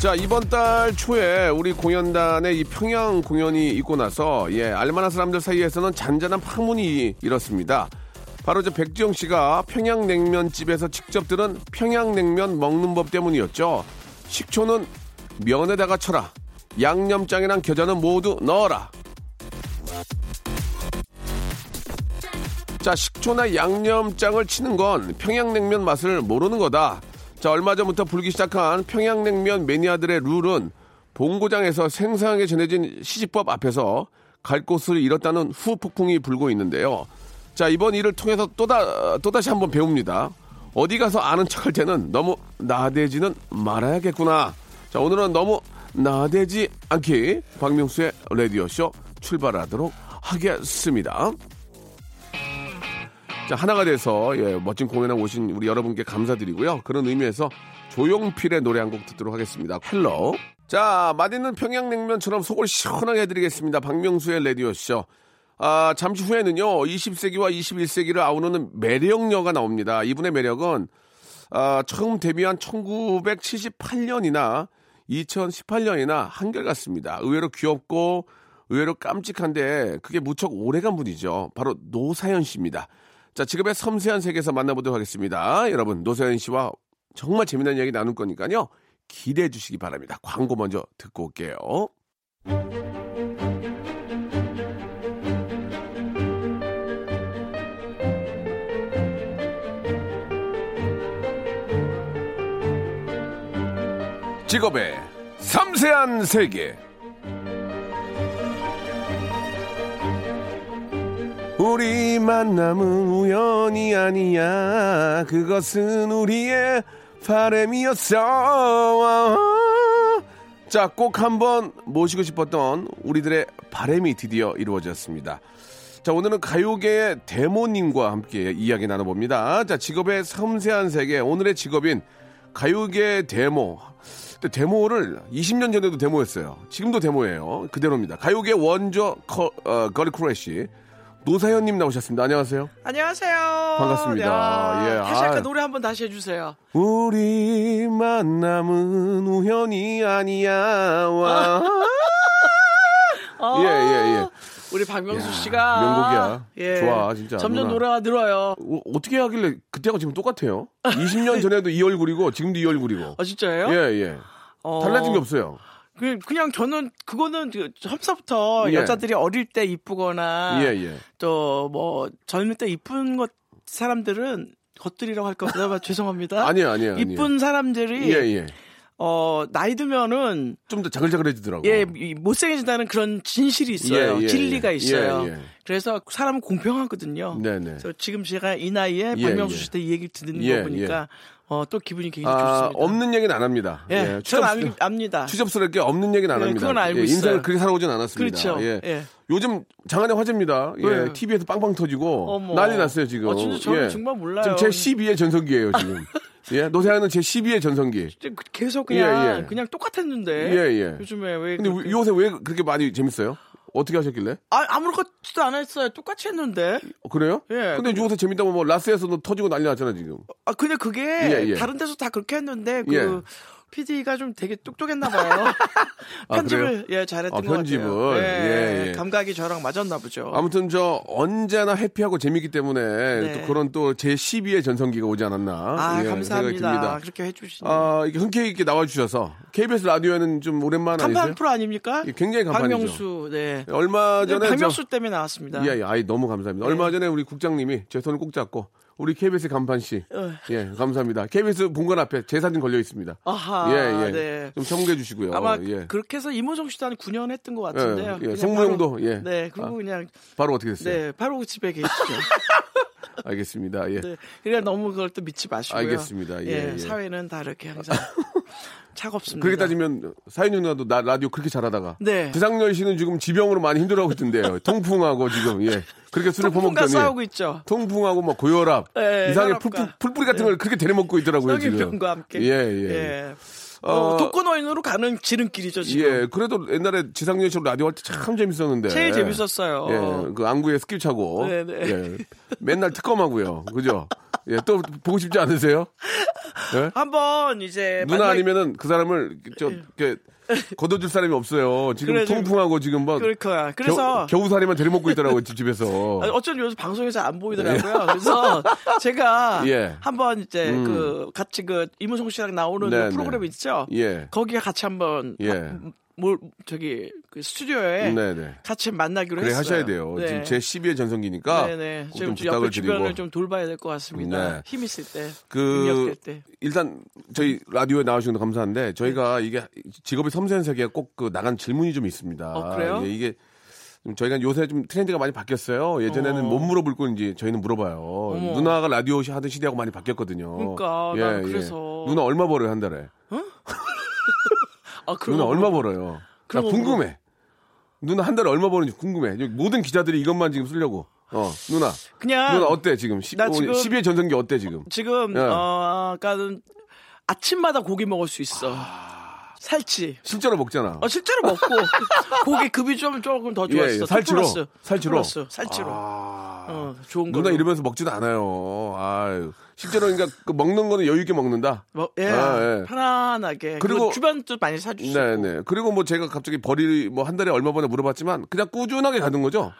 자 이번 달 초에 우리 공연단의 이 평양 공연이 있고 나서 예 알만한 사람들 사이에서는 잔잔한 파문이 일었습니다. 바로 저 백지영 씨가 평양냉면집에서 직접 들은 평양냉면 먹는 법 때문이었죠. 식초는 면에다가 쳐라. 양념장이랑 겨자는 모두 넣어라. 자, 식초나 양념장을 치는 건 평양냉면 맛을 모르는 거다. 자, 얼마 전부터 불기 시작한 평양냉면 매니아들의 룰은 본고장에서 생생하게 전해진 시집법 앞에서 갈 곳을 잃었다는 후폭풍이 불고 있는데요. 자, 이번 일을 통해서 또다, 또다시 한번 배웁니다. 어디 가서 아는 척할 때는 너무 나대지는 말아야겠구나. 자, 오늘은 너무 나대지 않기 박명수의 라디오쇼 출발하도록 하겠습니다. 자, 하나가 돼서 예, 멋진 공연에 오신 우리 여러분께 감사드리고요. 그런 의미에서 조용필의 노래 한 곡 듣도록 하겠습니다. Hello. 자, 맛있는 평양냉면처럼 속을 시원하게 해드리겠습니다. 박명수의 라디오쇼. 아, 잠시 후에는요, 20세기와 21세기를 아우르는 매력녀가 나옵니다. 이분의 매력은, 아, 처음 데뷔한 1978년이나 2018년이나 한결같습니다. 의외로 귀엽고, 의외로 깜찍한데, 그게 무척 오래간 분이죠. 바로 노사연 씨입니다. 자, 직업의 섬세한 세계에서 만나보도록 하겠습니다. 여러분, 노사연 씨와 정말 재미난 이야기 나눌 거니까요. 기대해 주시기 바랍니다. 광고 먼저 듣고 올게요. 직업의 섬세한 세계. 우리 만남은 우연이 아니야. 그것은 우리의 바람이었어. 자, 꼭 한번 모시고 싶었던 우리들의 바람이 드디어 이루어졌습니다. 자, 오늘은 가요계의 데모님과 함께 이야기 나눠봅니다. 자, 직업의 섬세한 세계. 오늘의 직업인 가요계 대모. 대모를 20년 전에도 대모였어요. 지금도 대모예요. 그대로입니다. 가요계 원조 커, 어, girl crush 노사연님 나오셨습니다. 안녕하세요. 안녕하세요. 반갑습니다. 야, 예, 다시 할까 아. 노래 한번 다시 해주세요. 우리 만남은 우연이 아니야. 와. 예, 예, 예. 우리 박명수 야, 씨가 명곡이야. 예, 좋아, 진짜. 점점 누나. 노래가 늘어요. 어, 어떻게 하길래 그때가 지금 똑같아요? 20년 전에도 이 얼굴이고 지금도 이 얼굴이고. 아 진짜예요? 예, 예. 어, 달라진 게 없어요. 그, 그냥 저는 그거는 그 처음부터 예. 여자들이 어릴 때 이쁘거나 예, 예. 또뭐 젊을 때 이쁜 것 사람들은 겉들이라고 할 것보다 죄송합니다. 아니에요. 아니에요. 이쁜 사람들이 예, 예. 어 나이 들면은 좀 더 자글자글해지더라고. 예, 이 못생겨진다는 그런 진실이 있어요. 예, 예, 진리가 예. 있어요. 예, 예. 그래서 사람은 공평하거든요. 네 네. 그래서 지금 제가 이 나이에 예, 박명수 예. 씨때 이 얘기를 듣는 예, 거 보니까 어, 또 기분이 굉장히 아, 좋습니다. 없는 얘기는 안 합니다. 예, 추접스- 알, 압니다. 추접스럽게 없는 얘기는 안 예, 합니다. 그건 알고 예, 인생을 있어요. 그렇게 살아오진 않았습니다. 그렇죠. 예. 예. 요즘 장안의 화제입니다. 예. 왜? TV에서 빵빵 터지고 어머. 난리 났어요, 지금. 어, 진짜 저는 예. 정말 몰라요. 지금 제 12의 전성기예요, 지금. 예. 노세아는 제 12의 전성기. 그- 계속 그냥 예, 예. 그냥 똑같았는데 예, 예. 요즘에 왜 근데 그렇게- 요새 왜 그렇게 많이 재밌어요? 어떻게 하셨길래? 아, 아무것도 안 했어요. 똑같이 했는데. 어, 그래요? 예. 근데 요새 재밌다고 뭐 라스에서도 터지고 난리 났잖아, 지금. 아 근데 그게 예, 예. 다른 데서 다 그렇게 했는데 그 예. PD가 좀 되게 똑똑했나 봐요. 편집을 예 잘했던 아, 것 편집을. 같아요. 예, 예. 감각이 저랑 맞았나 보죠. 아무튼 저 언제나 해피하고 재밌기 때문에 네. 또 그런 또 제 12의 전성기가 오지 않았나. 아 예, 감사합니다. 그렇게 해주시니 아, 이게 흔쾌히 있게 나와주셔서 KBS 라디오에는 좀 오랜만 간판? 프로 아닙니까? 예, 굉장히 간판이죠. 박명수 네. 얼마 전에 박명수 때문에 나왔습니다. 저, 예, 예, 아이 너무 감사합니다. 네. 얼마 전에 우리 국장님이 제 손을 꼭 잡고 우리 KBS 간판 씨, 어. 예, 감사합니다. KBS 본관 앞에 제 사진 걸려 있습니다. 아하, 예, 예, 네. 좀 참고해 주시고요. 아마 예. 그렇게 해서 이문성 씨도 한 9년 했던 것 같은데요. 예, 예. 바로- 예. 네, 그리고 아. 그냥 바로 어떻게 됐어요? 네 바로 집에 계시죠. 알겠습니다. 예. 네, 그러니까 너무 그걸 또 믿지 마시고요. 알겠습니다. 예, 예. 사회는 다 이렇게 항상 차갑습니다. 그렇게 따지면 사인윤 누나도 나 라디오 그렇게 잘하다가 네. 지상렬 씨는 지금 지병으로 많이 힘들어하고 있던데요. 통풍하고 지금 예 그렇게 술을 퍼먹더니 싸우고 있죠. 통풍하고 뭐 고혈압 네, 이상하게 혈압과. 풀, 풀뿌리 같은 걸 그렇게 달여 먹고 있더라고요 지금. 성인병과 함께. 예 예. 예. 어, 어, 독거노인으로 가는 지름길이죠 지금. 예, 그래도 옛날에 지상렬 씨로 라디오 할 때 참 재밌었는데. 제일 재밌었어요. 예, 그 안구에 습기 차고. 네네. 예, 맨날 특검하고요. 그죠? 예, 또 보고 싶지 않으세요? 예? 한번 이제 누나 만약- 아니면은 그 사람을 저 이렇게 걷어줄 사람이 없어요. 지금 그래, 통풍하고 지금 뭐 그럴 거야. 그래서 겨, 겨우살이만 데려먹고 있더라고요 집- 집에서. 어쩐지 요새 방송에서 안 보이더라고요. 그래서 제가 예. 한번 이제 음. 그 같이 그 이문성 씨랑 나오는 네, 그 프로그램 있죠. 예. 거기에 같이 한번 예. 하- 뭘 저기 그 스튜디오에 네네. 같이 만나기로 그래 했어요. 하셔야 돼요. 네. 지금 제 12회 전성기니까 네네. 꼭 지금 좀 옆에 부탁을 주변을 드리고. 좀 돌봐야 될 것 같습니다. 네. 힘 있을 때, 그 때. 일단 저희 라디오에 나와주셔서 감사한데 저희가 이게 직업이 섬세한 세계에 꼭 그 나간 질문이 좀 있습니다. 어, 그래요? 예, 이게 좀 저희가 요새 좀 트렌드가 많이 바뀌었어요. 예전에는 어. 못 물어볼 건지 저희는 물어봐요. 누나가 라디오 하던 시대하고 많이 바뀌었거든요. 그러니까, 난 그래서. 누나 얼마 벌어요 한 달에? 아, 누나 거 얼마 벌어요? 나거 궁금해. 누나 한 달에 얼마 버는지 궁금해. 모든 기자들이 이것만 지금 쓰려고. 어, 누나. 그냥 누나 어때 지금? 10, 나 지금- 12회 전성기 어때 지금? 지금 예. 어, 아까는 아침마다 고기 먹을 수 있어. 살치. 실제로 먹잖아. 어, 실제로 먹고 고기 급이 좀 조금 더 예, 좋았어. 예, 살치로? 플러스. 살치로? 플러스, 살치로. 아. 어, 좋은 거. 누나 이러면서 먹지도 않아요. 아유. 실제로 그러니까 그 먹는 거는 여유 있게 먹는다. 뭐, 예, 아, 예. 편안하게. 그리고- 주변도 많이 사주시고. 네, 네. 그리고 뭐 제가 갑자기 벌이 뭐한 달에 얼마 버나 물어봤지만 그냥 꾸준하게 가는 거죠.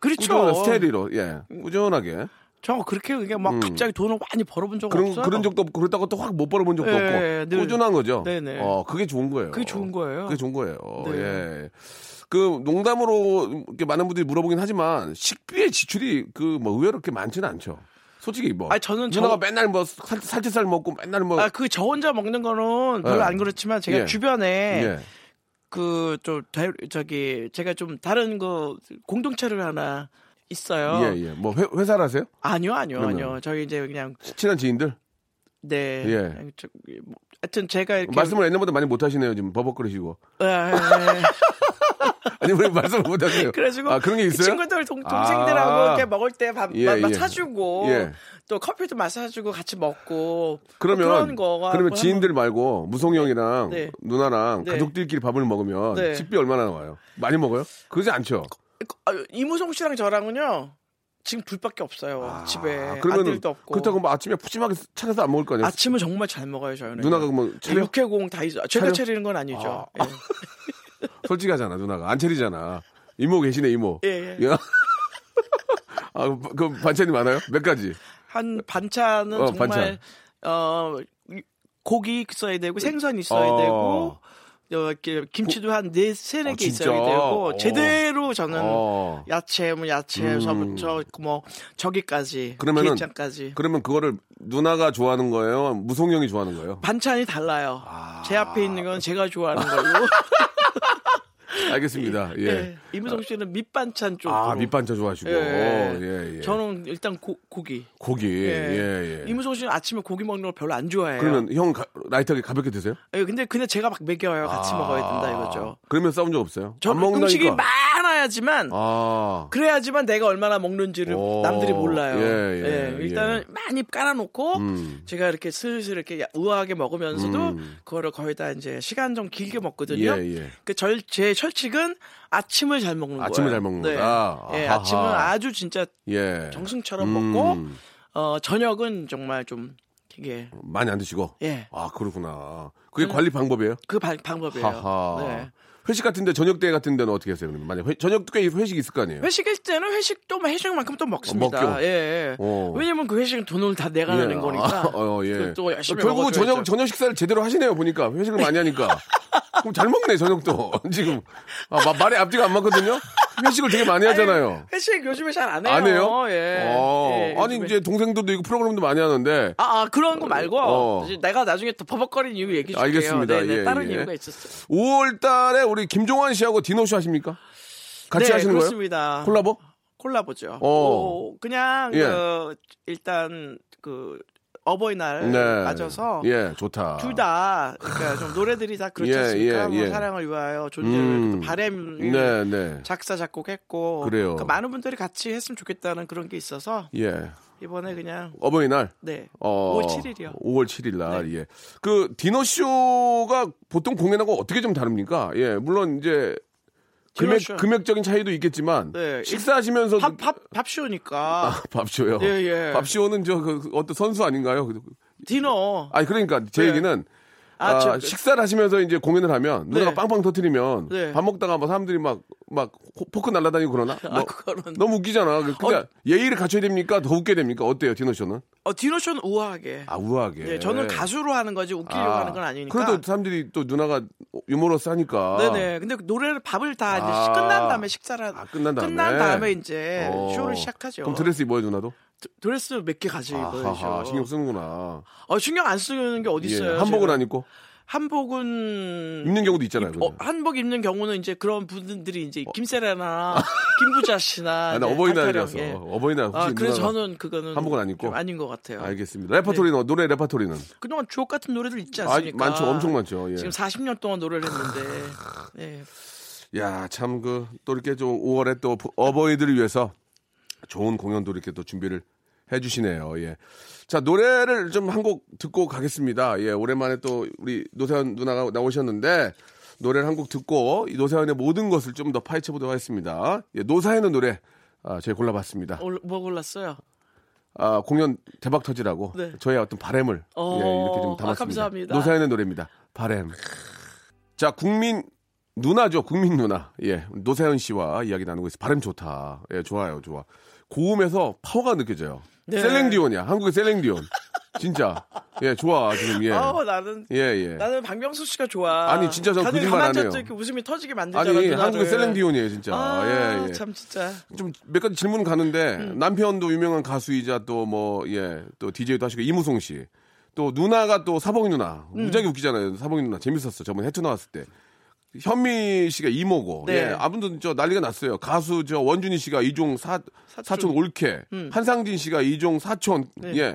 그렇죠. 스테리로. 예. 꾸준하게. 저 그렇게 그냥 막 갑자기 돈을 많이 벌어본 적 음. 그런 없어요. 그런 적도 없고 그렇다고 또 확 못 벌어본 적도 예, 없고 늘- 꾸준한 거죠. 네네. 어, 그게 좋은 거예요. 그게 좋은 거예요. 그게 좋은 거예요. 네. 예. 그 농담으로 이렇게 많은 분들이 물어보긴 하지만 식비의 지출이 그 뭐 의외로 그렇게 많지는 않죠. 솔직히 뭐 아니, 저는 누나가 저- 맨날 뭐 살, 살치살 먹고 맨날 뭐 아, 그 저 혼자 먹는 거는 별로 예. 안 그렇지만 제가 예. 주변에 예. 그좀 저기 제가 좀 다른 그 공동체를 하나 있어요. 예, 예. 뭐 회, 회사를 하세요? 아니요, 아니요, 그러면? 아니요. 저희 이제 그냥 친한 지인들? 네. 예. 그냥 저, 뭐, 하여튼 제가 이렇게 말씀을 옛날보다 많이 못 하시네요. 지금 버벅거리시고. 예, 예, 예. 아니 왜 말씀을 못 하세요? 그래가지고 아, 그런 게그 있어요? 친구들 동, 동생들하고 아. 이렇게 먹을 때밥 예, 막 예. 사주고 예. 또 커피도 마사주고 같이 먹고 그러면 뭐 그런 거가 그러면 뭐 지인들 말고 무송 형이랑 네. 누나랑 네. 가족들끼리 밥을 먹으면 네. 식비 얼마나 나와요? 많이 먹어요? 그러지 않죠. 아, 이무송 씨랑 저랑은요 지금 둘밖에 없어요 집에 아, 그러면 아들도 없고 그렇다고 뭐 아침에 푸짐하게 차려서 안 먹을 거 아니에요? 아침은 정말 잘 먹어요 저희는 누나가 뭐 차려? 육회공 다 있어 제가? 차리는 건 아니죠 예. 솔직하잖아 누나가 안 차리잖아. 이모 계시네 이모. 예, 예. 아, 그 반찬이 많아요? 몇 가지? 한 반찬은 어, 정말 반찬. 어 고기 있어야 되고 생선 있어야 어. 되고 어, 이렇게 김치도 한 네 세네 어, 개 진짜? 있어야 되고 어. 제대로 저는 어. 야채 뭐 야채서부터 뭐 저기까지 그러면은- 기름장까지 그러면 그거를 누나가 좋아하는 거예요? 무송 형이 좋아하는 거예요? 반찬이 달라요. 아. 제 앞에 있는 건 제가 좋아하는 걸로. 알겠습니다. 예. 예. 이무성 씨는 밑반찬 쪽으로. 아 밑반찬 좋아하시고. 예. 예, 예. 저는 일단 고, 고기. 고기. 예, 예. 이무성 씨는 아침에 고기 먹는 걸 별로 안 좋아해요. 그러면 형 가- 라이트하게 가볍게 드세요? 예, 근데 그냥 제가 막 먹여요. 같이 먹어야 된다 이거죠. 그러면 싸운 적 없어요? 먹는다니까. 음식이 많아 야지만 아. 그래야지만 내가 얼마나 먹는지를 오, 남들이 몰라요. 예, 예, 일단은 많이 깔아놓고 음. 제가 이렇게 슬슬 이렇게 우아하게 먹으면서도 음. 그거를 거의 다 이제 시간 좀 길게 먹거든요. 예, 예. 그 절, 제 철칙은 아침을 잘 먹는 거예요. 아침을 잘 먹는 네. 거다? 예, 아하하. 아침은 아주 진짜 예. 정승처럼 음. 먹고 어, 저녁은 정말 좀 이게 많이 안 드시고. 예. 아, 그렇구나. 그게 관리 방법이에요? 그 바- 방법이에요. 하하. 네. 회식 같은데 저녁 때 같은 데는 어떻게 하세요? 만약 회, 저녁 때 회식 있을 거 아니에요? 회식일 때는 회식도 뭐 회식만큼 또 먹습니다. 먹죠. 예, 예. 어. 왜냐면 그 회식은 돈을 다 내가 내는 예. 거니까. 아, 어, 예. 또, 또 열심히 결국. 저녁 저녁 식사를 제대로 하시네요 보니까 회식을 많이 하니까. 그럼 잘 먹네 저녁도 지금 아, 마- 말에 앞뒤가 안 맞거든요. 회식을 되게 많이 하잖아요. 회식 요즘에 잘 안 해요. 안 해요? 예. 어, 예, 아니 요즘에. 이제 동생들도 있고 프로그램도 많이 하는데 아, 아, 그런 거 말고 어. 내가 나중에 더 버벅거리는 이유 얘기 줄게요. 알겠습니다. 네, 네, 예, 다른 예. 이유가 있었어요. 5월 달에 우리 김종환 씨하고 디노쇼 하십니까? 같이 네, 하시는 그렇습니다. 거예요? 콜라보? 콜라보죠. 어. 어, 그냥 예. 그 일단 그 어버이날 네. 맞아서 예, 좋다. 둘 다 그러니까 좀 노래들이 다 그렇지 예, 않습니까? 예, 뭐 예. 사랑을 위하여 존재를 음. 또 바램 네, 네. 작사 작곡했고 그래요. 그러니까 많은 분들이 같이 했으면 좋겠다는 그런 게 있어서 예. 이번에 그냥 어버이날 네 어, 5월 7일이요. 5월 7일 날, 예. 그, 디너 쇼가 보통 공연하고 어떻게 좀 다릅니까? 예, 물론 이제, 금액, 디너쇼. 금액적인 차이도 있겠지만, 네. 식사하시면서. 밥밥 밥쇼니까 아, 밥쇼요? 예, 예. 밥쇼는 저, 그, 그 어떤 선수 아닌가요? 디너 아니, 그러니까 제 네. 얘기는, 아, 아, 저- 식사를 하시면서 이제 공연을 하면, 누나가 네. 빵빵 터트리면, 네. 밥 먹다가 뭐 사람들이 막, 막, 호- 포크 날라다니고 그러나? 아 뭐, 그거는 너무 웃기잖아. 그러니까 예의를 갖춰야 됩니까? 더 웃게 됩니까? 어때요, 디너쇼는? 어 디너쇼는 우아하게 아, 우아하게. 네, 저는 가수로 하는 거지 웃기려고 아, 하는 건 아니니까. 그래도 사람들이 또 누나가 유머러스 하니까. 네네. 근데 노래를 밥을 다 이제 아. 끝난 다음에 식사를 아, 끝난 다음에. 끝난 다음에 이제 어. 쇼를 시작하죠. 그럼 드레스 입어요, 누나도? 드- 드레스 몇 개 가지고 입어야죠. 신경 쓰는구나. 어, 신경 안 쓰는 게 어디 있어요? 예, 한복은. 안 입고 한복은 입는 경우도 있잖아요. 어, 근데. 한복 입는 경우는 이제 그런 분들이 이제 김세라나 김부자 씨나 아, 나 이제 어버이날이라서 예. 어버이날 혹시 아, 그래서 저는 그거는 한복은 안 입고? 좀 아닌 것 같아요. 알겠습니다. 레퍼토리는 노래 레퍼토리는 그동안 주옥 같은 노래들 있지 아, 않습니까? 많죠, 엄청 많죠. 예. 지금 40년 동안 노래를 했는데 네. 야, 참 그 또 이렇게 좀 5월에 또 어버이들을 위해서 좋은 공연도 이렇게 또 준비를 해주시네요. 예. 자 노래를 좀 한 곡 듣고 가겠습니다. 예, 오랜만에 또 우리 노세현 누나가 나오셨는데 노래를 한 곡 듣고 이 노세현의 모든 것을 좀 더 파헤쳐 보도록 하겠습니다. 예, 노사연의 노래 아, 제가 골라봤습니다. 올- 뭐 골랐어요? 아, 공연 대박 터지라고 네. 저의 어떤 바램을 어, 예, 이렇게 좀 아, 담았습니다. 감사합니다. 노사연의 노래입니다. 바램. 자, 국민 누나죠, 국민 누나. 예, 노사연 씨와 이야기 나누고 있어요. 바램 좋다. 예, 좋아요, 좋아. 고음에서 파워가 느껴져요. 네. 셀랭디온이야, 한국의 셀랭디온. 진짜. 예, 좋아 지금 예. 어, 나는 예, 예. 나는 박명수 씨가 좋아. 아니, 진짜 저 거짓말 안 해요. 이렇게 웃음이 터지게 만들잖아. 아니. 한국의 셀랭디온이에요, 진짜. 아, 예, 예. 참 진짜. 좀 몇 가지 질문 가는데 음. 남편도 유명한 가수이자 또 뭐 예 또 DJ도 하시고 이무송 씨. 또 누나가 또 사봉이 누나 음. 무지하게 웃기잖아요. 사봉이 누나 재밌었어. 저번에 해투 나왔을 때. 현미 씨가 이모고 네. 예 아무튼 저 난리가 났어요. 가수 저 원준이 씨가 이종 사 사촌 올케 한상진 씨가 이종 사촌 음. 네. 예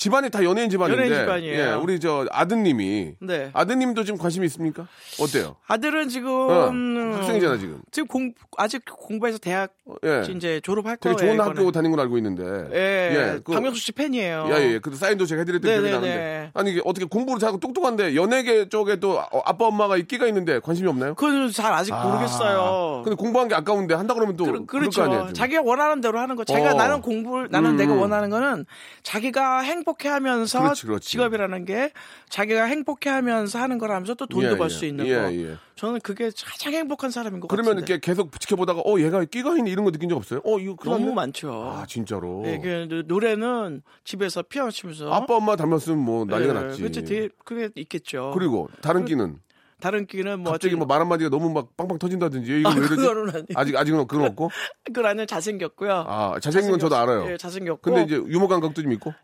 집안이 다 연예인 집안인데 연예인 집안이에요. 예 우리 저 아드님이 네. 아드님도 지금 관심이 있습니까? 어때요? 아들은 지금 어, 학생이잖아 지금. 지금 공 아직 공부해서 대학 예. 이제 졸업할 거예요. 좋은. 학교 다닌 걸로 알고 있는데. 예, 그- 박명수 씨 팬이에요. 예, 예. 그 사인도 제가 해드렸던 기억이. 나는데. 아니, 이게 어떻게 공부를 잘하고 똑똑한데 연예계 쪽에 또 아- 아빠, 엄마가 끼가 있는데 관심이 없나요? 그건 잘 아직 모르겠어요. 근데 공부한 게 아까운데 한다 그러면 또. 그, 그럴 거 그렇죠. 아니에요. 지금. 자기가 원하는 대로 하는 거. 자기가 어. 나는 공부를 나는 음, 내가 음. 원하는 거는 자기가 행복 해하면서 그렇지, 그렇지. 직업이라는 게 자기가 행복해하면서 하는 거라면서 또 돈도 예, 벌 예. 수 있는 예, 거. 예. 저는 그게 가장 행복한 사람인 것 그러면 같은데. 이렇게 계속 지켜보다가 어, 얘가 끼가 있네 이런 거 느낀 적 없어요? 어, 이거 너무? 많죠. 아, 진짜로. 예, 그 노래는 집에서 피아노 치면서 아빠, 엄마 닮았으면 뭐 난리가 예, 났지. 그치, 되게 그게 있겠죠. 그리고 다른 끼는 다른 끼는 뭐 갑자기 어찌- 뭐말 한마디가 너무 막 빵빵 터진다든지 이거 아, 왜 이러지? 아직 아직은 그건 없고. 그건 아니면 잘생겼고요. 아, 잘생긴 건 저도 알아요. 예, 잘생겼고. 근데 이제 유머 감각도 좀 있고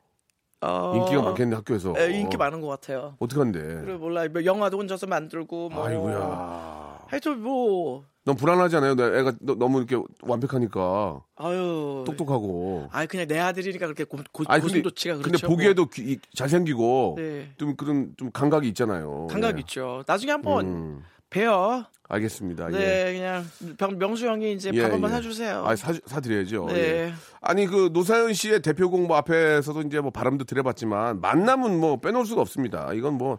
어, 인기가 많겠네 학교에서. 예, 인기 많은 것 같아요. 어떻게 한대? 그리고 몰라 뭐 영화도 혼자서 만들고 뭐 아이고야. 하여튼 뭐 너무 불안하잖아요. 내 애가 너, 무 이렇게 완벽하니까 아유 똑똑하고. 아니 그냥 내 아들이니까 그렇게 고, 고, 아니 근데, 고슴도치가 근데 그렇죠. 보기에도 귀- 이- 잘생기고 네. 좀 그런 좀 감각이 있잖아요. 감각 예. 있죠. 나중에 한번 음, 뵈어. 알겠습니다. 예. 네, 그냥 병, 명수 형이 이제 예, 밥 한번 예. 사주세요. 아, 사, 사드려야죠. 네. 예. 아니, 그, 노사연 씨의 대표곡 뭐 앞에서도 이제 뭐 바람도 들여봤지만, 만남은 뭐 빼놓을 수가 없습니다. 이건 뭐,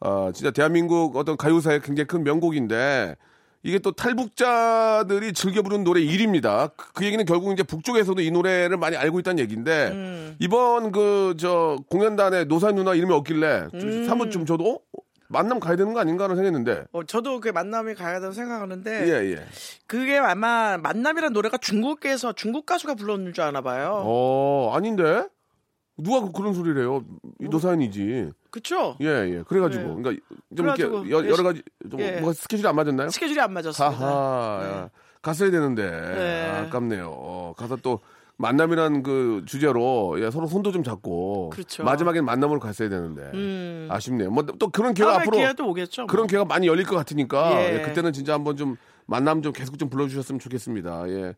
아, 진짜 대한민국 어떤 가요사의 굉장히 큰 명곡인데, 이게 또 탈북자들이 즐겨 부르는 노래 1위입니다. 그, 그 얘기는 결국 이제 북쪽에서도 이 노래를 많이 알고 있다는 얘기인데, 음. 이번 그, 저, 공연단에 노사연 누나 이름이 없길래, 좀 음. 사뭇 좀 저도, 어? 만남 가야 되는 거 아닌가 하는 생각했는데, 어, 저도 그 만남이 가야 된다고 생각하는데 예, 예. 그게 아마 만남이라는 노래가 중국에서 중국 가수가 불렀는 줄 아나 봐요. 어, 아닌데? 누가 그- 그런 소리를 해요? 이 노사연이지. 그쵸? 예, 예. 그래가지고. 네. 그러니까 좀 그래가지고, 이렇게 여, 예, 여러 가지, 좀 예. 뭐가 스케줄이 안 맞았나요? 스케줄이 안 맞았습니다. 하하. 네. 야, 갔어야 되는데. 네. 아, 아깝네요. 어, 가서 또 만남이란 그 주제로 예, 서로 손도 좀 잡고 그렇죠. 마지막엔 만남으로 갔어야 되는데 음. 아쉽네요. 뭐 또 그런 기회가 앞으로 기회도 오겠죠. 뭐. 그런 기회가 많이 열릴 것 같으니까 예. 예, 그때는 진짜 한번 좀 만남 좀 계속 좀 불러주셨으면 좋겠습니다. 예,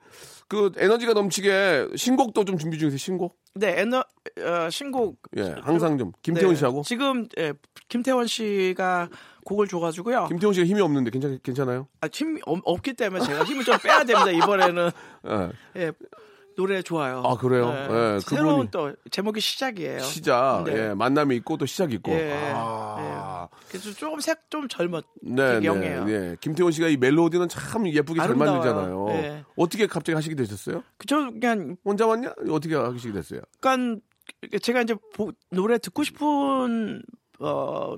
그 에너지가 넘치게 신곡도 좀 준비 중이세요. 신곡? 네, 에너 어, 신곡 예, 항상 좀 김태원 네, 씨하고 지금 예, 김태원 씨가 곡을 줘가지고요. 김태원 씨가 힘이 없는데 괜찮 괜찮아요? 아, 힘이 없, 없기 때문에 제가 힘을 좀 빼야 됩니다. 이번에는 예. 예, 노래 좋아요. 아, 그래요? 네. 예, 새로운 그분이- 또 제목이 시작이에요. 시작, 네. 예, 만남이 있고 또 시작이 있고. 예, 아, 그래서 조금 색 좀 젊었. 네, 네, 영해요. 네. 김태원 씨가 이 멜로디는 참 예쁘게 잘 아름다워요. 만들잖아요. 네. 어떻게 갑자기 하시게 되셨어요? 그저 그냥 혼자 왔냐? 어떻게 하시게 됐어요? 약간 제가 이제 보- 노래 듣고 싶은 어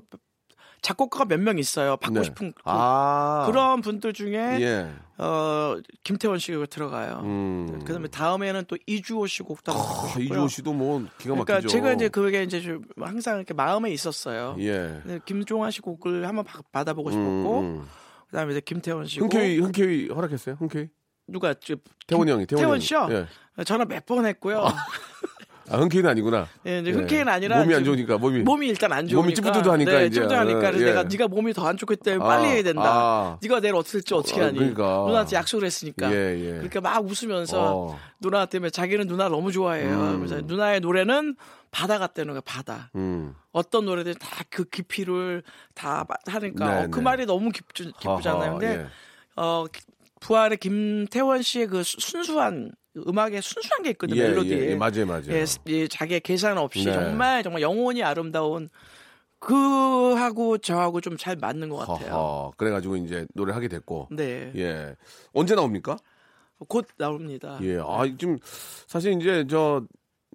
작곡가가 몇 명 있어요. 받고 네. 싶은 그, 아, 런 분들 중에 예, 어 김태원 씨가 들어가요. 음. 그다음에 다음에는 또 이주호 씨 곡도 아. 이주호 씨도 뭐 기가 막히죠. 그러니까 제가 이제 그게 이제 좀 항상 이렇게 마음에 있었어요. 예, 김종환 씨 곡을 한번 바- 받아보고 싶었고 음, 음. 그다음에 이제 김태원 씨고 흔쾌히 흔쾌히 허락했어요. 흔쾌히 누가 저 태원이 형이 태원. 씨요? 예. 전화 몇 번 했고요. 아, 흔쾌히는 아니구나. 예, 이제 예. 흔쾌히는 아니라 몸이 안 좋으니까 몸이 몸이 일단 안 좋으니까 몸이 찌뿌드드하니까 네, 이제. 찌뿌드하니까 예. 내가 네가 몸이 더 안 좋기 때문에 아, 빨리 해야 된다. 아. 네가 내일 될지 어떻게 어, 하니? 그러니까. 누나한테 약속을 했으니까. 예, 예. 그러니까 막 웃으면서 어. 누나 때문에 자기는 누나 너무 좋아해요. 음. 그래서 누나의 노래는 바다 같다는 거야 바다. 음. 어떤 노래들 다 그 깊이를 다 마- 하니까 네, 어, 그 네. 말이 너무 깊, 기쁘잖아요. 근데 예. 어 기- 부활의 김태원 씨의 그 수- 순수한 음악에 순수한 게 있거든요. 예, 멜로디에. 예, 예, 맞아요, 맞아요. 예, 스- 예, 자기의 계산 없이 네. 정말 정말 영혼이 아름다운 그하고 저하고 좀 잘 맞는 것 같아요. 허허, 그래가지고 이제 노래 하게 됐고. 네, 예. 언제 나옵니까? 곧 나옵니다. 예. 아, 지금 사실 이제 저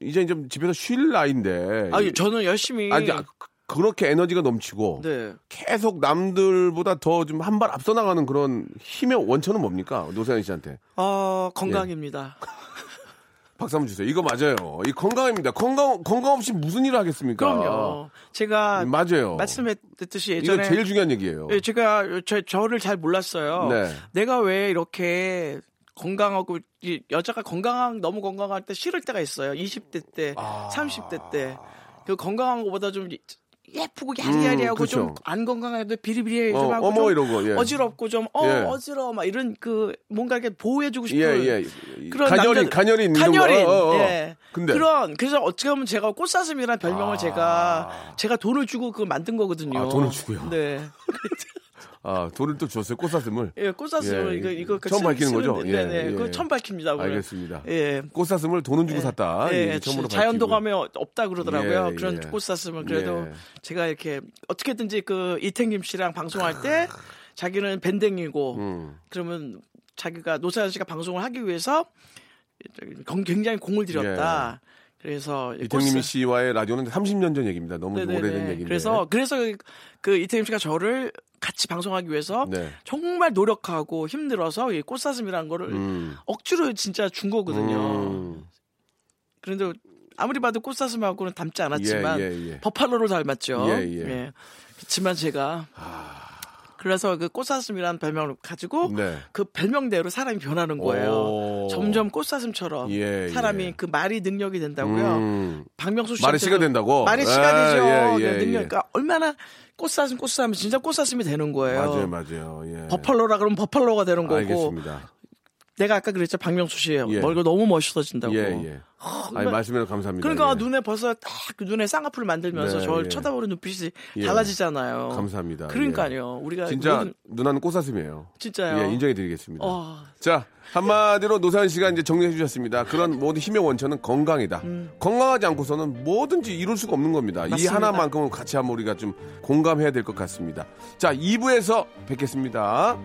이제 좀 집에서 쉴 나이인데. 아, 저는 열심히 아니, 아, 그- 그렇게 에너지가 넘치고 네. 계속 남들보다 더 좀 한 발 앞서 나가는 그런 힘의 원천은 뭡니까? 노사연 씨한테. 어, 건강입니다. 박수 한번 주세요. 이거 맞아요. 이 건강입니다. 건강 건강 없이 무슨 일을 하겠습니까? 그럼요. 제가 맞아요. 말씀했듯이 이거 예전에 제일 중요한 얘기예요. 예, 제가 저, 저를 잘 몰랐어요. 네. 내가 왜 이렇게 건강하고 이 여자가 건강한 너무 건강할 때 싫을 때가 있어요. 20대 때, 아. 30대 때. 그 건강한 것보다 좀 예쁘고 야리야리하고 그렇죠. 좀안 건강해도 비리비리 어, 좀 하고 어머 좀 거. 예. 어지럽고 좀 어, 예. 어지러워 막 이런 그 뭔가 이렇게 보호해주고 싶은 예, 예. 그런 간열인 이런 거. 간열인 어, 어, 어. 예. 근데 그런 그래서 어떻게 보면 제가 꽃사슴이라는 별명을 아. 제가 제가 돈을 주고 그걸 만든 거거든요. 아, 돈을 주고요? 네. 아, 돈을 또 줬어요. 꽃사슴을. 예, 꽃사슴을 예, 이거 이거 그 처음 쓰- 밝히는 거죠? 쓰는- 예, 네네. 예. 그거 처음 밝힙니다. 오늘. 알겠습니다. 예. 꽃사슴을 돈은 주고 샀다. 예, 예, 처음으로 자연도. 가면 없다 그러더라고요. 예, 그런 예. 꽃사슴을 그래도 예. 제가 이렇게 어떻게든지 그 이태김 씨랑 방송할 때 자기는 밴댕이고 음. 그러면 자기가 노사연 씨가 방송을 하기 위해서 굉장히 공을 들였다. 그래서 예. 이태민 꽃사- 씨와의 라디오는 30년 전 얘기입니다. 너무 네네네. 오래된 얘기인데. 그래서 그래서 그 이태임 씨가 저를 같이 방송하기 위해서 네. 정말 노력하고 힘들어서 이 꽃사슴이라는 거를 음. 억지로 진짜 준 거거든요. 음. 그런데 아무리 봐도 꽃사슴하고는 닮지 않았지만 예, 예, 예. 버팔로로 닮았죠. 예, 예. 그렇지만 제가 그래서 그 꽃사슴이라는 별명을 가지고 네. 그 별명대로 사람이 변하는 거예요. 오. 점점 꽃사슴처럼 예, 사람이 예. 그 말이 능력이 된다고요. 음. 박명수 씨 말의 씨가 된다고? 말의 예, 씨가 되죠. 예, 예, 네, 능력. 예. 그러니까 얼마나 꽃사슴 꽃사슴 진짜 꽃사슴이 되는 거예요. 맞아요, 맞아요. 예. 버팔로라 그러면 버팔로가 되는 거고. 알겠습니다. 내가 아까 그랬죠 박명수 씨 예. 얼굴 너무 멋있어진다고. 예, 예. 아니, 얼마- 말씀해 감사합니다. 그러니까 예. 눈에 벌써 딱그 눈에 쌍꺼풀을 만들면서 네, 저를 예. 쳐다보는 눈빛이 예. 달라지잖아요. 감사합니다. 그러니까요. 우리가 진짜 모든- 누나는 꽃사슴이에요. 진짜요. 예, 인정해 드리겠습니다. 어, 자, 한마디로 노사연 씨가 이제 정리해 주셨습니다. 그런 모든 힘의 원천은 건강이다. 건강하지 않고서는 뭐든지 이룰 수가 없는 겁니다. 이 음. 맞습니다. 하나만큼은 같이 한번 우리가 좀 공감해야 될 것 같습니다. 자, 2부에서 뵙겠습니다.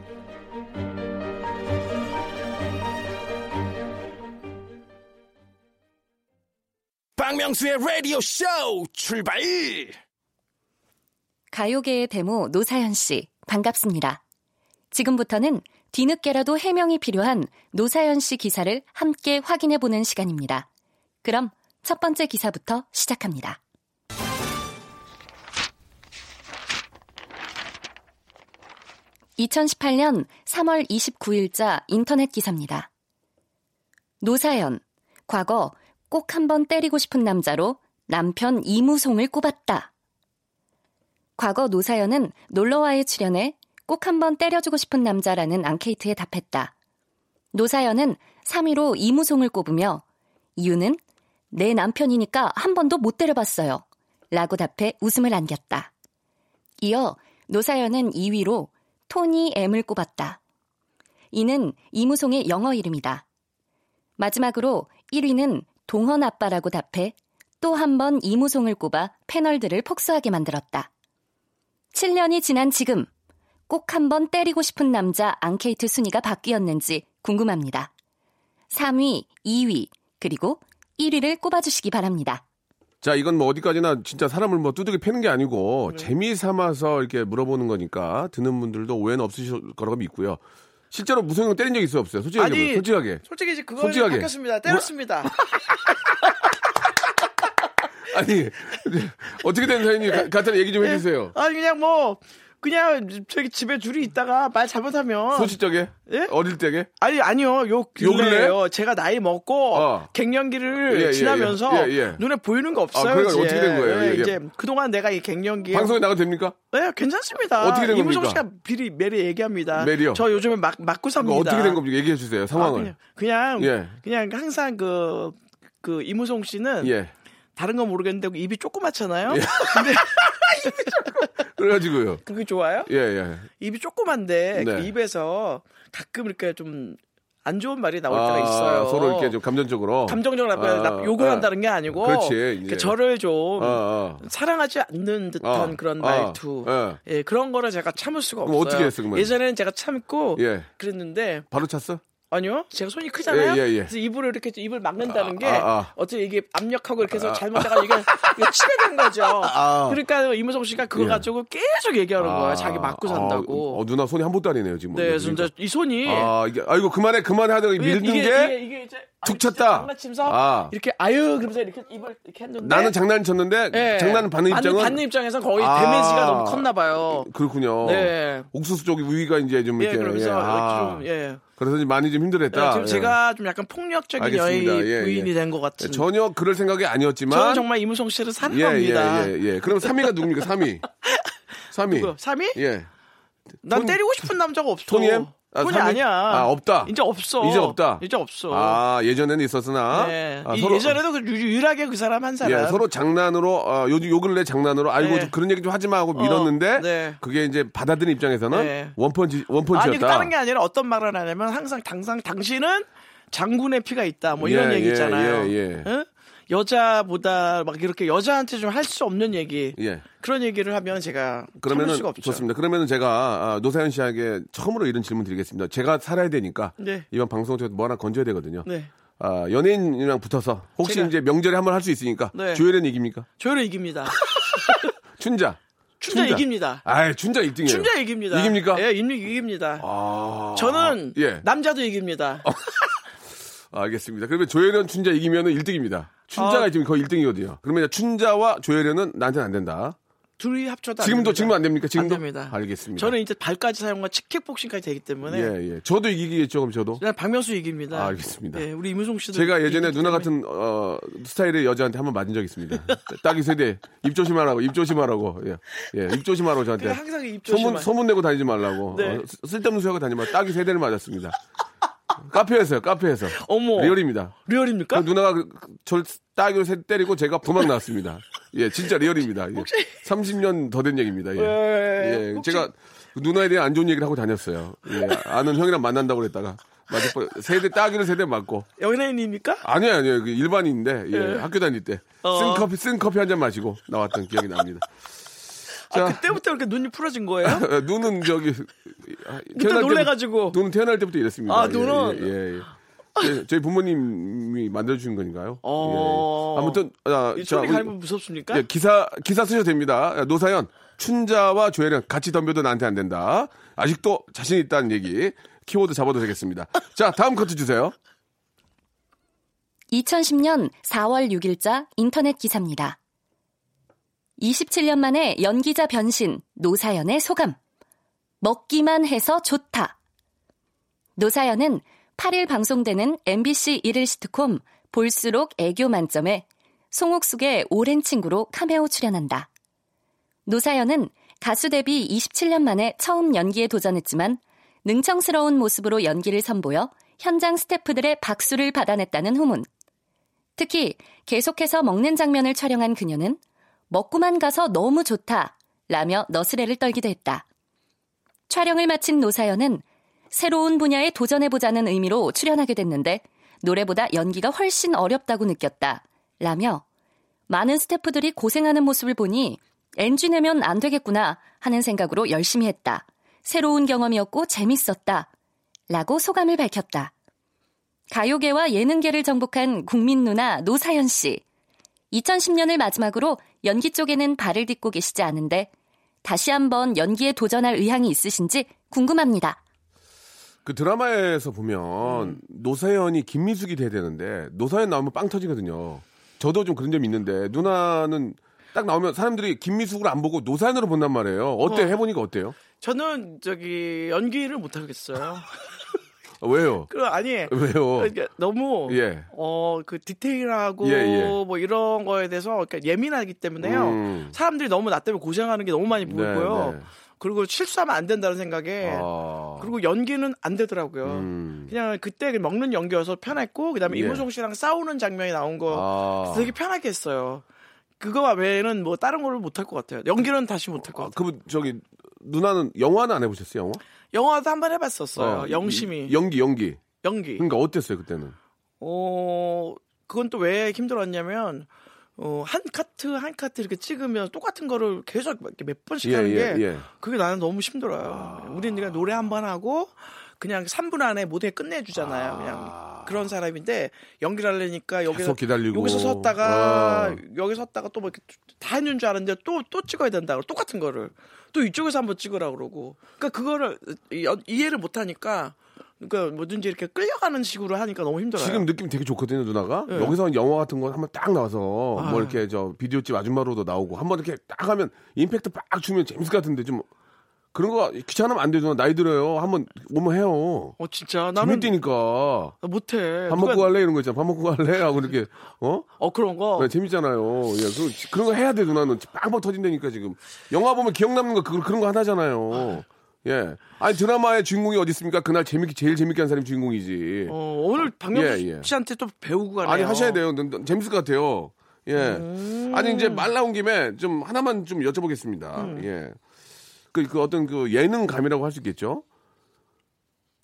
박명수의 라디오 쇼 출발! 가요계의 데모 노사연 씨, 반갑습니다. 지금부터는 뒤늦게라도 해명이 필요한 노사연 씨 기사를 함께 확인해 보는 시간입니다. 그럼 첫 번째 기사부터 시작합니다. (2018년 3월 29일자) 인터넷 기사입니다. 노사연 과거 꼭 한번 때리고 싶은 남자로 남편 이무송을 꼽았다. 과거 노사연은 놀러와의 출연에 꼭 한번 때려주고 싶은 남자라는 앙케이트에 답했다. 노사연은 3위로 이무송을 꼽으며 이유는 내 남편이니까 한 번도 못 때려봤어요. 라고 답해 웃음을 안겼다. 이어 노사연은 2위로 토니 M을 꼽았다. 이는 이무송의 영어 이름이다. 마지막으로 1위는 동헌 아빠라고 답해 또 한 번 이무송을 꼽아 패널들을 폭소하게 만들었다. 7년이 지난 지금 꼭 한 번 때리고 싶은 남자 앙케이트 순위가 바뀌었는지 궁금합니다. 3위, 2위, 그리고 1위를 꼽아주시기 바랍니다. 자, 이건 뭐 어디까지나 진짜 사람을 뭐 두둑이 패는 게 아니고 재미 삼아서 이렇게 물어보는 거니까 듣는 분들도 오해는 없으실 거라고 믿고요. 실제로 무성형 때린 적 있어요, 없어요? 솔직하게. 아니, 뭐, 솔직하게. 솔직히 이제 그걸 솔직하게. 바뀌었습니다. 때렸습니다. 아니, 어떻게 된 사연이 가- 간단히 얘기 좀 해주세요. 아니 그냥 뭐 그냥 저기 집에 둘이 있다가 말 잘못하면 소시적에? 예? 어릴 때게? 아니 아니요 요 근래요? 근래요. 제가 나이 먹고 어. 갱년기를 예, 예, 지나면서 예, 예. 눈에 보이는 거 없어요. 아, 그러니까 이제. 어떻게 된 거예요? 예, 예, 예. 이제 그동안 내가 이 갱년기에 방송에 나가도 됩니까? 네, 괜찮습니다. 어떻게 된 겁니까? 씨가 비리 매리 얘기합니다. 매리요? 저 요즘에 막 맞고 삽니다. 어떻게 된 겁니까? 얘기해 주세요, 아, 상황을. 그냥 그냥, 예. 그냥 항상 그, 그 이무송 씨는 예. 다른 건 모르겠는데 입이 조그맣잖아요. 근데 그 래가지고요. 그게 좋아요? 예, 예. 입이 조그만데 그 네. 입에서 가끔 이렇게 좀 안 좋은 말이 나올 때가 아, 있어요. 서로 이렇게 좀 감정적으로. 감정적으로 나- 아, 나- 욕을 아. 한다는 게 아니고 그렇지, 그러니까 이제. 저를 좀 어, 어. 사랑하지 않는 듯한 어, 그런 어, 말투 예. 예, 그런 거를 제가 참을 수가 없어요. 어떻게 했어? 예전에는 제가 참고 예. 그랬는데 바로 찼어? 아니요. 제가 손이 크잖아요. 예, 예, 예. 그래서 입으로 이렇게 입을 막는다는 게 아, 아. 어떻게 이게 압력하고 이렇게 해서 잘못다가 이게, 이게 치게 된 거죠. 아. 그러니까 이무성 씨가 그거 예. 가지고 계속 얘기하는 거예요. 자기 맞고 산다고. 아, 어, 누나 손이 한 보따 리네요, 지금. 네, 그래서 이제 이 손이 아, 이게, 아이고, 그만해, 그만해 하다가 이게, 밀는 이게, 게 이게, 이게 이제 툭 진짜 쳤다. 장난치면서 아. 이렇게 아유 그러면서 이렇게 입을 이렇게 했는데 나는 장난 쳤는데 예. 장난 받는 입장은 받는 입장에서 거의 아. 데미지가 너무 컸나 봐요. 그렇군요. 네. 옥수수 쪽이 우위가 이제 좀 예, 이렇게 그러면서 예, 아. 좀 예. 그래서 좀 많이 좀 예, 힘들었다. 지금 예. 제가 좀 약간 폭력적인 알겠습니다. 여인 예, 예. 부인이 된 것 같은. 전혀 그럴 생각이 아니었지만 저는 정말 이무송 씨를 예, 사랑합니다. 예, 예, 예. 그럼 3위가 누굽니까? 3위. 3위. 누구? 3위? 예. 난 토니- 때리고 싶은 남자가 없어. 토니 엠? 아, 토니 삼위? 아니야. 아, 없다. 이제 없어. 이제 없다. 이제 없어. 아, 예전에는 있었으나 네. 아, 이 서로 예전에도 그 유- 유일하게 그 사람 한 사람. 예, 서로 장난으로 어, 요, 요 근래 장난으로 아이고 네. 좀 그런 얘기 좀 하지 마 하고 밀었는데 네. 그게 이제 받아들인 입장에서는 네. 원펀치 원펀치였다. 아니 그 다른 게 아니라 어떤 말을 하냐면 항상 당상 당신은 장군의 피가 있다 뭐 이런 예, 얘기 예, 있잖아요. 예, 예. 응? 여자보다 막 이렇게 여자한테 좀 할 수 없는 얘기 예. 그런 얘기를 하면 제가 그러면은 수가 없죠. 좋습니다. 그러면은 제가 아, 노사연 씨에게 처음으로 이런 질문 드리겠습니다. 제가 살아야 되니까 네. 이번 방송 통해서 뭐 하나 건져야 되거든요. 네. 아, 연예인이랑 붙어서 혹시 제가- 이제 명절에 한번 할 수 있으니까 네. 조혜련 이깁니까? 저를 이깁니다. 춘자. 춘자 이깁니다. 아, 춘자 1등이에요. 춘자 이깁니다. 이깁니까? 예, 이깁- 이깁니다. 아, 저는 예. 남자도 이깁니다. 알겠습니다. 그러면 조혜련 춘자 이기면 은 1등입니다. 춘자가 아. 지금 거의 1등이거든요. 그러면 춘자와 조혜련은 나한테는 안 된다. 둘이 합쳐도 안 지금도 됩니다. 지금도 안 됩니까? 지금도 안 됩니다. 알겠습니다. 저는 이제 발까지 사용한 킥복싱까지 되기 때문에 예, 예. 저도 이기겠죠, 그럼 저도. 그냥 박명수 이깁니다. 아, 알겠습니다. 예, 우리 이무송 씨도 제가 예전에 누나 때문에. 같은 어, 스타일의 여자한테 한번 맞은 적 있습니다. 따귀 세 대 입 조심하라고 입 조심하라고 예, 예, 입 조심하라고 저한테 항상 입 소문 조심하- 소문 내고 다니지 말라고 네. 어, 쓸- 쓸데없는 소리하고 다니지 말 따귀 세 대를 맞았습니다. 카페에서요 카페에서 어머. 리얼입니다. 리얼입니까? 그 누나가 그- 저를 따귀로 세- 때리고 제가 도망 나왔습니다. 예, 진짜 리얼입니다. 예. 30년 더 된 얘기입니다. 예. 예, 예, 혹시- 제가 그 누나에 대한 안 좋은 얘기를 하고 다녔어요. 예, 아는 형이랑 만난다고 그랬다가 뻔 세대 따기로 세대 맞고 연예인입니까? 아니요, 아니요. 그 일반인인데, 예, 예. 학교 다닐 때. 어. 쓴 커피, 쓴 커피 한 잔 마시고 나왔던 기억이 납니다. 자, 아, 그때부터 이렇게 눈이 풀어진 거예요? 눈은 저기. 그때 놀래가지고. 눈은 태어날 때부터 이랬습니다. 아, 예, 눈은? 예, 예, 예. 예, 저희 부모님이 만들어주신 거니까요. 어. 예, 예. 아무튼, 아, 이 자, 소리 갈면 무섭습니까? 예, 기사, 기사 쓰셔도 됩니다. 노사연, 춘자와 조혜련 같이 덤벼도 나한테 안 된다. 아직도 자신 있다는 얘기. 키워드 잡아도 되겠습니다. 자, 다음 커트 주세요. 2010년 4월 6일자 인터넷 기사입니다. 27년 만에 연기자 변신, 노사연의 소감. 먹기만 해서 좋다. 노사연은 8일 방송되는 MBC 일일 시트콤 볼수록 애교 만점에 송옥숙의 오랜 친구로 카메오 출연한다. 노사연은 가수 데뷔 27년 만에 처음 연기에 도전했지만 능청스러운 모습으로 연기를 선보여 현장 스태프들의 박수를 받아냈다는 후문. 특히 계속해서 먹는 장면을 촬영한 그녀는 먹고만 가서 너무 좋다 라며 너스레를 떨기도 했다. 촬영을 마친 노사연은 새로운 분야에 도전해보자는 의미로 출연하게 됐는데 노래보다 연기가 훨씬 어렵다고 느꼈다. 라며 많은 스태프들이 고생하는 모습을 보니 NG 내면 안 되겠구나 하는 생각으로 열심히 했다. 새로운 경험이었고 재밌었다. 라고 소감을 밝혔다. 가요계와 예능계를 정복한 국민 누나 노사연 씨. 2010년을 마지막으로 연기 쪽에는 발을 딛고 계시지 않은데 다시 한번 연기에 도전할 의향이 있으신지 궁금합니다. 그 드라마에서 보면 노사연이 김미숙이 돼야 되는데 노사연 나오면 빵 터지거든요. 저도 좀 그런 점이 있는데 누나는 딱 나오면 사람들이 김미숙을 안 보고 노사연으로 본단 말이에요. 어때? 어. 해보니까 어때요? 저는 저기 연기를 못 하겠어요. 아, 왜요? 그 아니 왜요? 그러니까 너무 예. 어그 디테일하고 예, 예. 뭐 이런 거에 대해서 그러니까 예민하기 때문에요. 음. 사람들이 너무 나 때문에 고생하는 게 너무 많이 보이고요. 네, 네. 그리고 실수하면 안 된다는 생각에 아. 그리고 연기는 안 되더라고요. 음. 그냥 그때 먹는 연기여서 편했고 그다음에 예. 이무송 씨랑 싸우는 장면이 나온 거 아. 되게 편하게 했어요. 그거 외에는 뭐 다른 걸로 못할 것 같아요. 연기는 다시 못할것 아, 같아요. 그분 저기 누나는 영화는 안 해보셨어요? 영화? 영화도 한 번 해봤었어요. 어, 영심이 이- 연기 연기. 연기. 그러니까 어땠어요 그때는? 어 그건 또 왜 힘들었냐면 어, 한 카트 한 카트 이렇게 찍으면 똑같은 거를 계속 몇 번씩 예, 하는 예, 게 예. 그게 나는 너무 힘들어요. 우리는 그냥 노래 한 번 하고 그냥 3분 안에 무대 끝내주잖아요. 그냥 그런 사람인데 연기를 하려니까 여기서 기다리고. 여기서 섰다가 어. 여기 섰다가 또 뭐 이렇게 다 했는 줄 알았는데 또 또 찍어야 된다. 고 똑같은 거를 또 이쪽에서 한번 찍으라 그러고 그러니까 그거를 이- 이해를 못 하니까 그러니까 뭐든지 이렇게 끌려가는 식으로 하니까 너무 힘들어요. 지금 느낌 되게 좋거든요, 누나가. 네. 여기서 영화 같은 거 한번 딱 나와서 아. 뭐 이렇게 저 비디오집 아줌마로도 나오고 한번 이렇게 딱 하면 임팩트 빡 주면 재밌을 것 같은데 좀 그런 거 귀찮으면 안 되죠. 나이 들어요. 한번 오면 해요. 어 진짜 나는. 나 못해. 밥 누가- 먹고 갈래 이런 거 있잖아. 밥 먹고 갈래 하고 이렇게 어? 어 그런 거. 네, 재밌잖아요. 예, 그, 그런 거 해야 돼 누나는 빵빵 터진다니까 지금. 영화 보면 기억 남는 거 그, 그런 거 하나잖아요. 예. 아니 드라마의 주인공이 어디 있습니까? 그날 재밌게 제일 재밌게 한 사람이 주인공이지. 어, 오늘 박명수 예, 예. 씨한테 또 배우고 가네요. 아니 하셔야 돼요. 재밌을 것 같아요. 예. 음. 아니 이제 말 나온 김에 좀 하나만 좀 여쭤보겠습니다. 음. 예. 그, 그 어떤 그 예능감이라고 할 수 있겠죠.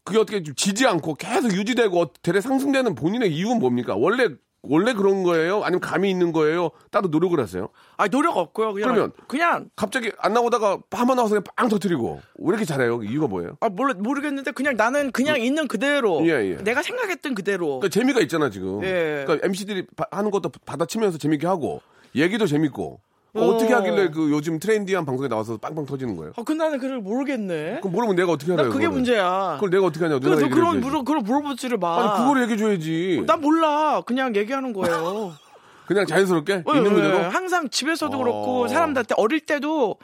그게 어떻게 좀 지지 않고 계속 유지되고 어- 대래 상승되는 본인의 이유는 뭡니까? 원래 원래 그런 거예요? 아니면 감이 있는 거예요? 따로 노력을 하세요? 아니 노력 없고요. 그냥 그러면- 그냥 갑자기 안 나오다가 한번 나와서 그냥 빵 터뜨리고 왜 이렇게 잘해요? 이유가 뭐예요? 아 몰라 모르겠는데 그냥 나는 그냥 있는 그대로 예, 예. 내가 생각했던 그대로 그러니까 재미가 있잖아 지금. 예. 그러니까 MC들이 하는 것도 받아치면서 재밌게 하고 얘기도 재밌고 어. 어. 떻게 하길래 그 요즘 트렌디한 방송에 나와서 빵빵 터지는 거예요? 아, 근데 나는 그걸 모르겠네. 그럼 모르면 내가 어떻게 나 하나요? 그게 그거를? 문제야. 그걸 내가 어떻게 하냐? 그래서 얘기를 그런. 물어 그걸 물어보지를 마. 아니 그걸 얘기해 줘야지. 난 몰라. 그냥 얘기하는 거예요. 그냥 자연스럽게 어, 있는 예, 그대로. 항상 집에서도 어. 그렇고 사람들한테 어릴 때도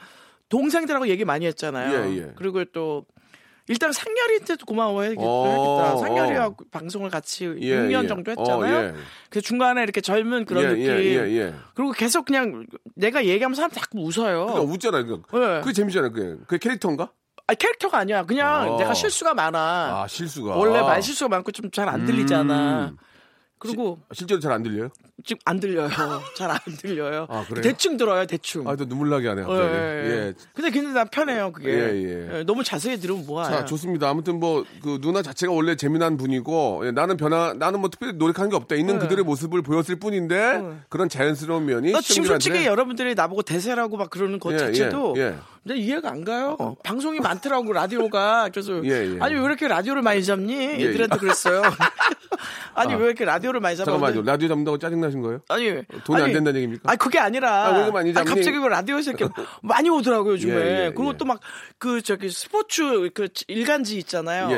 동생들하고 얘기 많이 했잖아요. 예, 예. 그리고 또 일단 상렬이한테도 고마워했겠다. 어, 상렬이와 어. 방송을 같이 예, 6년 예. 정도 어, 했잖아요. 예. 그 중간에 이렇게 젊은 그런 예, 느낌. 예, 예, 예. 그리고 계속 그냥 내가 얘기하면 사람 자꾸 웃어요. 그러니까 웃잖아요. 그러니까. 예. 그게 재밌잖아요. 그게. 그게 캐릭터인가? 아니, 캐릭터가 아니야. 그냥 어. 내가 실수가 많아. 아 실수가. 원래 말 실수가 많고 좀 잘 안 들리잖아. 음. 그리고 실제로 잘 안 들려요? 지금 안 들려요. 잘 안 들려요. 아, 그래요? 대충 들어요, 대충. 아, 또 눈물 나게 하네, 갑자기. 예, 예. 근데 근데 난 편해요, 그게. 예, 예. 예, 너무 자세히 들으면 뭐야. 자, 좋습니다. 아무튼 뭐, 그 누나 자체가 원래 재미난 분이고, 예, 나는 변화, 나는 뭐 특별히 노력한 게 없다. 있는 네. 그들의 모습을 보였을 뿐인데, 그런 자연스러운 면이. 나 지금 솔직히 여러분들이 나보고 대세라고 막 그러는 것 예, 자체도 예, 예. 근데 이해가 안 가요. 방송이 많더라고 라디오가 그래서 예, 예. 아니 왜 이렇게 라디오를 많이 잡니? 애들한테 예. 그랬어요. 아니 아. 왜 이렇게 라디오를 많이 잡아? 잠깐만요. 라디오 잡는다고 짜증 나신 거예요? 아니 돈이 안 아니, 된다는 얘기입니까? 아니 그게 아니라 아, 왜 많이 잡니? 갑자기 그 라디오에서 이렇게 많이 오더라고요 요즘에. 예, 예, 그리고 예. 또막 그 저기 스포츠 그 일간지 있잖아요.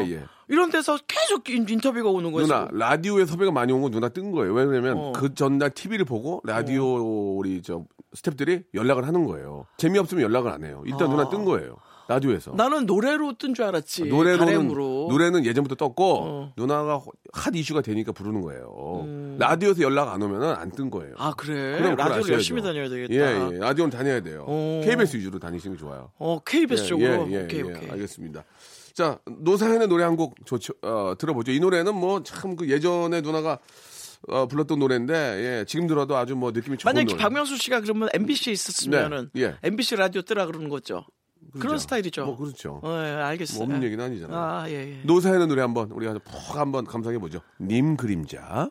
예, 예. 이런 데서 계속 인- 인터뷰가 오는 거죠. 누나, 라디오에 섭외가 많이 온 건 누나 뜬 거예요. 왜냐면 어. 그 전날 TV를 보고 라디오 우리 저 스탭들이 연락을 하는 거예요. 재미없으면 연락을 안 해요. 일단 아. 누나 뜬 거예요. 라디오에서. 나는 노래로 뜬 줄 알았지. 노래로는 바램으로. 노래는 예전부터 떴고 어. 누나가 핫 이슈가 되니까 부르는 거예요. 라디오에서 연락 안 오면은 안 뜬 거예요. 음. 아 그래. 그럼 그걸 라디오를 아셔야죠. 열심히 다녀야 되겠다. 예, 예. 라디오는 다녀야 돼요. 어. KBS 위주로 다니시는 게 좋아요. 어 KBS 쪽으로. 예, 예, 오케이 예, 오케이. 알겠습니다. 자, 노사연의 노래 한곡 좋죠. 어, 들어보죠. 이 노래는 뭐 참 그 예전에 누나가 어, 불렀던 노래인데 예, 지금 들어도 아주 뭐 느낌이 좋은 만약에 노래. 박명수 씨가 그러면 MBC에 있었으면은 네, 예. MBC 라디오 뜨라 그러는 거죠. 그런 그렇죠. 스타일이죠. 뭐 그렇죠. 어, 예, 알겠어요. 뭐 없는 얘기는 아니잖아요. 아, 예, 예. 노사연의 노래 한번 우리가 푹 한번 감상해 보죠. 님 그림자.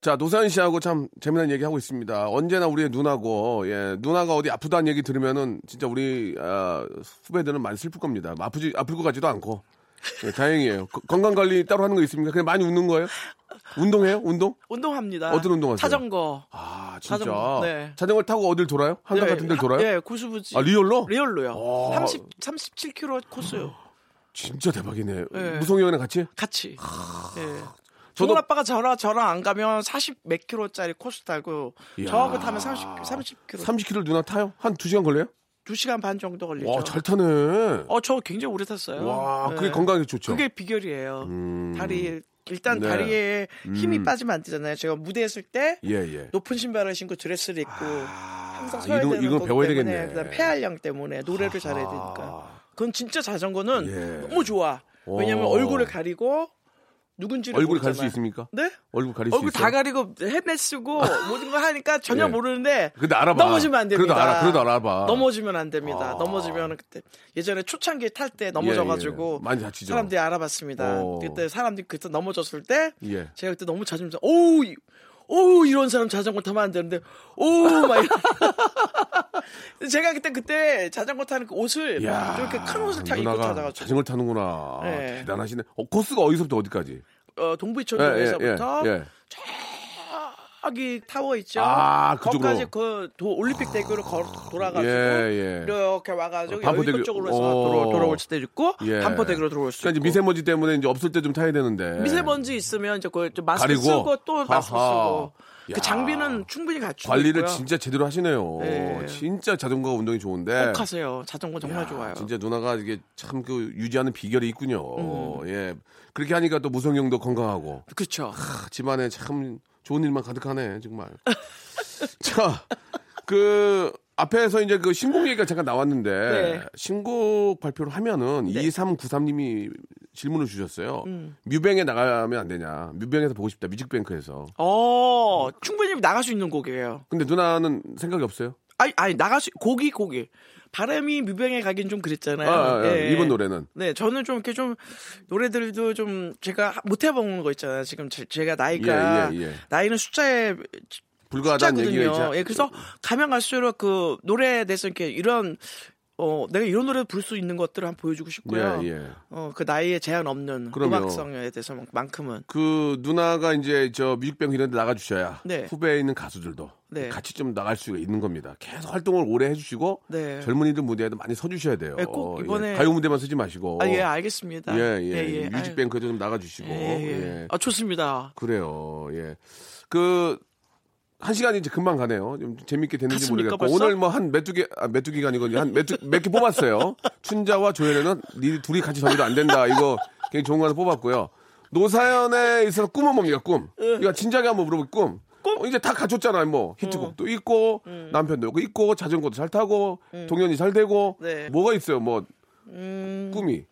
자, 노사연 씨하고 참 재미난 얘기 하고 있습니다. 언제나 우리의 누나고, 예, 누나가 어디 아프다는 얘기 들으면은 진짜 우리 아, 후배들은 많이 슬플 겁니다. 아프지 아플 것 같지도 않고. 예, 다행이에요. 거- 건강 관리 따로 하는 거 있습니까? 그냥 많이 웃는 거예요? 운동해요? 운동? 운동합니다. 어떤 운동 하세요? 자전거. 아, 진짜. 자전거, 네. 자전거를 타고 어딜 돌아요? 한강 예, 같은 하- 돌아요? 예, 고수부지. 아, 리얼로? 리얼로요. 오. 30 37km 코스요. 진짜 대박이네. 예. 무송이 형이랑 같이? 같이. 예. 저도- 저도 아빠가 저랑 저랑 안 가면 40 몇 킬로짜리 코스 달고 이야. 저하고 타면 30 30km. 30km 누나 타요? 한 2시간 걸려요? 2시간 반 정도 걸리죠. 와, 잘 타네. 어, 저 굉장히 오래 탔어요. 와, 예. 그게 건강에 좋죠. 그게 비결이에요. 음. 다리 일단 네. 다리에 힘이 음. 빠지면 안 되잖아요. 제가 무대에 있을 때 예, 예. 높은 신발을 신고 드레스를 입고 아, 항상 서야 이거, 되는 이거 배워야 때문에 되겠네. 그다음 폐활량 때문에 노래를 잘해야 되니까. 그건 진짜 자전거는 예. 너무 좋아. 왜냐면 오. 얼굴을 가리고 누군지를 얼굴 가릴 수. 있습니까? 네? 얼굴 가릴 수 얼굴 있어요? 다 가리고 헬멧 쓰고 모든 거 하니까 전혀 예. 모르는데 근데 알아봐. 넘어지면 안 됩니다. 그래도 알아, 그래도 알아봐. 넘어지면 안 됩니다. 아. 넘어지면 그때 예전에 초창기 탈 때 넘어져 가지고 예, 예. 많이 다치죠. 사람들이 알아봤습니다. 오. 그때 사람들이 그때 넘어졌을 때 예. 제가 그때 너무 자존심 상- 오우 이- 오우 이런 사람 자전거 타면 안 되는데 오막 제가 그때 그때 자전거 타는 그 옷을 좀 이렇게 큰 옷을 타 입고 타다가 자전거를 타는구나. 네. 대단하시네. 어, 코스가 어디서부터 어디까지? 어, 동부이천역에서부터 예, 예. 저기 타워 있죠. 아. 거기까지 그 도, 올림픽 대교를 걸, 돌아가지고 예, 예. 이렇게 와가지고 어, 반포 대교- 여의도 쪽으로 해서 오. 돌아, 돌아올 수도 있고 예. 반포 대교로 들어올 수 그러니까 있고 미세먼지 때문에 이제 없을 때 좀 타야 되는데. 미세먼지 있으면 이제 그좀 마스크 가리고? 쓰고 또 마스크 하하. 쓰고 야. 그 장비는 충분히 갖추고 관리를 있고요. 진짜 제대로 하시네요. 네. 진짜 자전거 운동이 좋은데. 꼭 하세요. 자전거 정말 좋아요. 진짜 누나가 이게 참 그 유지하는 비결이 있군요. 음. 예. 그렇게 하니까 또 무성형도 건강하고. 그렇죠. 아, 집안에 참 좋은 일만 가득하네, 정말. 자, 그, 앞에서 이제 그 신곡 얘기가 잠깐 나왔는데, 네. 신곡 발표를 하면은 네. 2393님이 질문을 주셨어요. 음. 뮤뱅에 나가면 안 되냐. 뮤뱅에서 보고 싶다, 뮤직뱅크에서. 어 충분히 나갈 수 있는 곡이에요. 근데 누나는 생각이 없어요? 아니 아니 나갈 수 곡이 곡이 바람이 뮤뱅에 가긴 좀 그랬잖아요. 아, 아, 아, 예. 이번 노래는. 네, 저는 좀 이렇게 좀 노래들도 좀 제가 못 해본 거 있잖아요. 지금 제, 가 나이가 예, 예, 예. 나이는 숫자에 숫자거든요. 있죠. 예, 그래서 가면 갈수록 그 노래에 대해서 이렇게 이런 어 내가 이런 노래 부를 수 있는 것들을 한번 보여주고 싶고요. 예, 예. 어 그 나이에 제한 없는 그럼요. 음악성에 대해서만큼은 그 누나가 이제 저 뮤직뱅크 이런 데 나가 주셔야 네. 후배에 있는 가수들도 네. 같이 좀 나갈 수가 있는 겁니다. 계속 활동을 오래 해주시고 네. 젊은이들 무대에도 많이 서주셔야 돼요. 네, 꼭 이번에- 가요 무대만 쓰지 마시고. 아 예 알겠습니다. 예, 예. 아유. 뮤직뱅크 좀 나가주시고. 예, 예. 예. 아 좋습니다. 그래요. 예. 그, 한 시간이 이제 금방 가네요. 좀 재밌게 됐는지 갔습니까, 모르겠고. 벌써? 오늘 뭐한 메뚜기 아, 메뚜기가 아니고 한 메뚜, 몇개 뽑았어요. 춘자와 조혜련은 니 둘이 같이 다니도 안 된다. 이거 굉장히 좋은 거 하나 뽑았고요. 노사연에 있어서 꿈은 뭡니까, 꿈? 이거 진작에 한번 물어볼 꿈. 어, 이제 다 갖췄잖아요, 뭐. 히트곡도 있고, 남편도 있고, 자전거도 잘 타고, 동현이 잘 되고. 네. 뭐가 있어요, 뭐. 꿈이.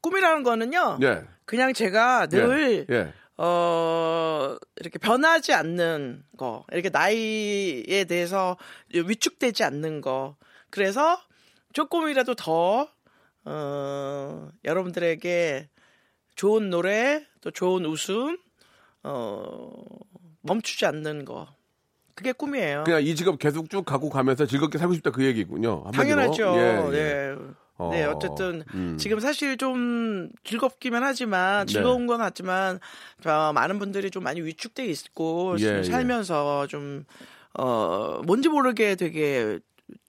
꿈이라는 거는요. 예. 그냥 제가 늘 예. 예. 어, 이렇게 변하지 않는 거. 이렇게 나이에 대해서 위축되지 않는 거. 그래서 조금이라도 더, 어, 여러분들에게 좋은 노래, 또 좋은 웃음, 어, 멈추지 않는 거. 그게 꿈이에요. 그냥 이 직업 계속 쭉 갖고 가면서 즐겁게 살고 싶다 그 얘기군요. 한마디로. 당연하죠. 예, 예. 네. 네, 어, 어쨌든 음. 지금 사실 좀 즐겁기만 하지만 즐거운 건 같지만 어, 많은 분들이 좀 많이 위축돼 있고 예, 예. 살면서 좀 어, 뭔지 모르게 되게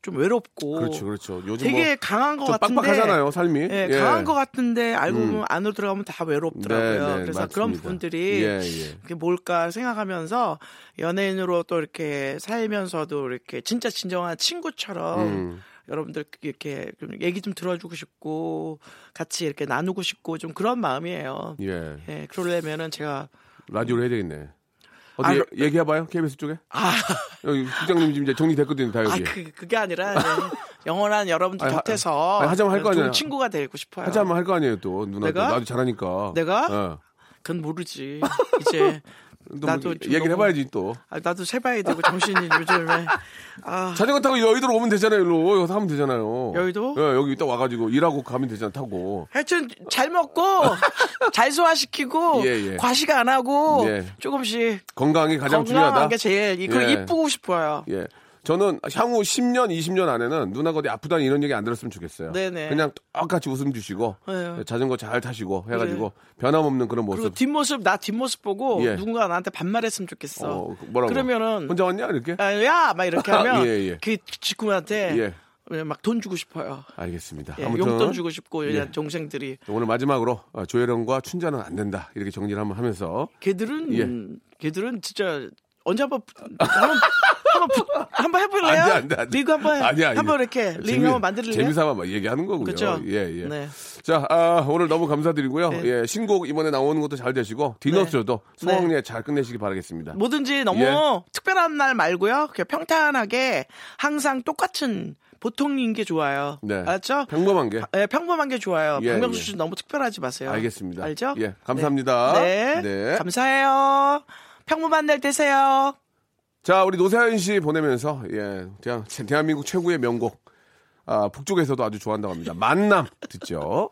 좀 외롭고 그렇죠, 그렇죠. 요즘 되게 뭐 강한 것좀 같은데 빡빡하잖아요, 삶이. 예, 예. 강한 것 같은데 알고 음. 보면 안으로 들어가면 다 외롭더라고요. 네, 네, 그래서 그런 맞습니다. 부분들이 예, 예. 그게 뭘까 생각하면서 연예인으로 또 이렇게 살면서도 이렇게 진짜 진정한 친구처럼 음. 여러분들 이렇게 좀 얘기 좀 들어주고 싶고 같이 이렇게 나누고 싶고 좀 그런 마음이에요. 예. 예, 그러려면은 제가 라디오를 해야 되겠네. 어디 아, 예- 그- 얘기해봐요, KBS 쪽에. 아, 여기 국장님 지금 이제 정리됐거든요, 다아 여기. 그, 그게 아니라 네, 영원한 여러분들 아니, 곁에서 아니, 하자면 할거 좋은 아니야. 친구가 되고 싶어요. 하자면 할 거 아니에요, 또. 누나. 내가? 나도 잘하니까. 내가? 어. 그건 모르지. 이제 또 나도 뭐좀 얘기를 해봐야지, 또. 아, 나도 세봐야 되고 정신이 요즘에 아 자전거 타고 여의도로 오면 되잖아요, 일로. 여기서 하면 되잖아요. 여의도? 예, 여기 이따 와가지고 일하고 가면 되잖아, 타고. 하여튼 잘 먹고 잘 소화시키고 예, 예. 과식 안 하고 예. 조금씩 건강이 가장 건강한 중요하다. 게 제일 이- 그리고 예. 이쁘고 싶어요. 예. 저는 향후 10년, 20년 안에는 누나가 어디 아프다는 이런 얘기 안 들었으면 좋겠어요. 네네. 그냥 똑같이 웃음 주시고 네. 자전거 잘 타시고 해가지고 변함없는 그런 그리고 모습. 뒷모습 나 뒷모습 보고 예. 누군가 나한테 반말했으면 좋겠어. 어, 뭐라고? 그러면은 혼자 왔냐 이렇게? 아, 야! 막 이렇게 하면 예, 예. 그 직구한테 예. 막돈 주고 싶어요. 알겠습니다. 예, 아무튼 용돈 주고 싶고 예. 동생들이 오늘 마지막으로 어, 조혜령과 춘자는 안 된다 이렇게 정리를 한번 하면서 걔들은 예. 걔들은 진짜 언제 한번 한번 한번 부- 한번 해볼래요? 안 돼, 안 돼, 안 돼. 리그 한번 아니야, 아니야. 한번 이렇게 링 재미- 한번 만들래요? 재미삼아 막 얘기하는 거고요. 그쵸? 예, 예. 네. 자, 아, 오늘 너무 감사드리고요. 네. 예, 신곡 이번에 나오는 것도 잘 되시고 디너쇼도 네. 성황리에 잘 끝내시기 바라겠습니다. 뭐든지 너무 예. 특별한 날 말고요. 그냥 평탄하게 항상 똑같은 보통인 게 좋아요. 네. 알았죠? 평범한 게. 예, 평범한 게 좋아요. 예, 박명수 예. 씨 너무 특별하지 마세요. 알겠습니다. 알죠? 예, 감사합니다. 네. 네. 감사해요. 평범한 날 되세요. 자, 우리 노사연 씨 보내면서 예, 대한, 대한민국 최고의 명곡. 아, 북쪽에서도 아주 좋아한다고 합니다. 만남 듣죠.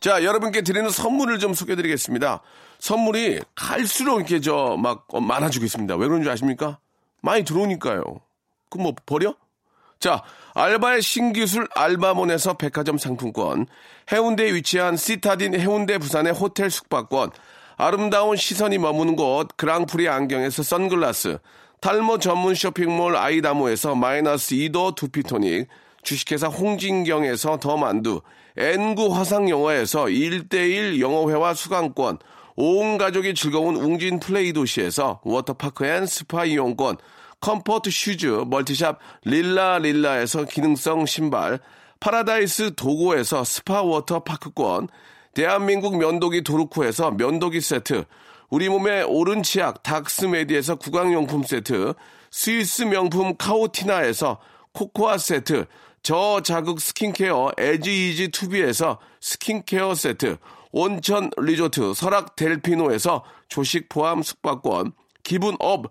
자, 여러분께 드리는 선물을 좀 소개해 드리겠습니다. 선물이 갈수록 이렇게 저 막 많아지고 있습니다. 왜 그런지 아십니까? 많이 들어오니까요. 그럼 뭐 버려? 자, 알바의 신기술 알바몬에서 백화점 상품권, 해운대에 위치한 시타딘 해운대 부산의 호텔 숙박권, 아름다운 시선이 머무는 곳 그랑프리 안경에서 선글라스, 탈모 전문 쇼핑몰 아이다모에서 마이너스 2도 두피토닉, 주식회사 홍진경에서 더 만두, N구 화상영어에서 1대1 영어회화 수강권, 온 가족이 즐거운 웅진 플레이 도시에서 워터파크 앤 스파 이용권, comfort shoes multi shop 릴라 릴라에서 기능성 신발, 파라다이스 도고에서 스파 워터 파크권, 대한민국 면도기 도루코에서 면도기 세트, 우리 몸의 옳은 치약 닥스메디에서 구강용품 세트, 스위스 명품 카오티나에서 코코아 세트, 저자극 스킨케어 에지이지 투비에서 스킨케어 세트, 온천 리조트 설악 델피노에서 조식 포함 숙박권, 기분 업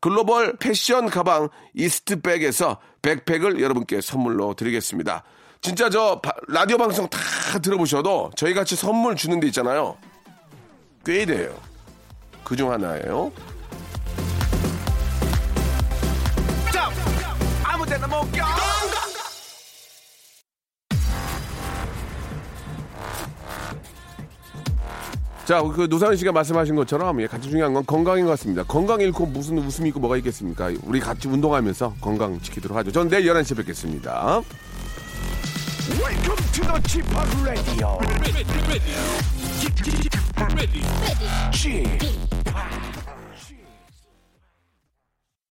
글로벌 패션 가방 이스트백에서 백팩을 여러분께 선물로 드리겠습니다. 진짜 저 바- 라디오 방송 다 들어보셔도 저희 같이 선물 주는 데 있잖아요. 꽤 돼요. 그 중 하나예요. 아무데나 못 껴. 자, 그 노사연 씨가 말씀하신 것처럼 예, 가장 중요한 건 건강인 것 같습니다. 건강 잃고 무슨 웃음이 있고 뭐가 있겠습니까? 우리 같이 운동하면서 건강 지키도록 하죠. 저는 내일 11시에 뵙겠습니다. Welcome to the Chip Radio. Chip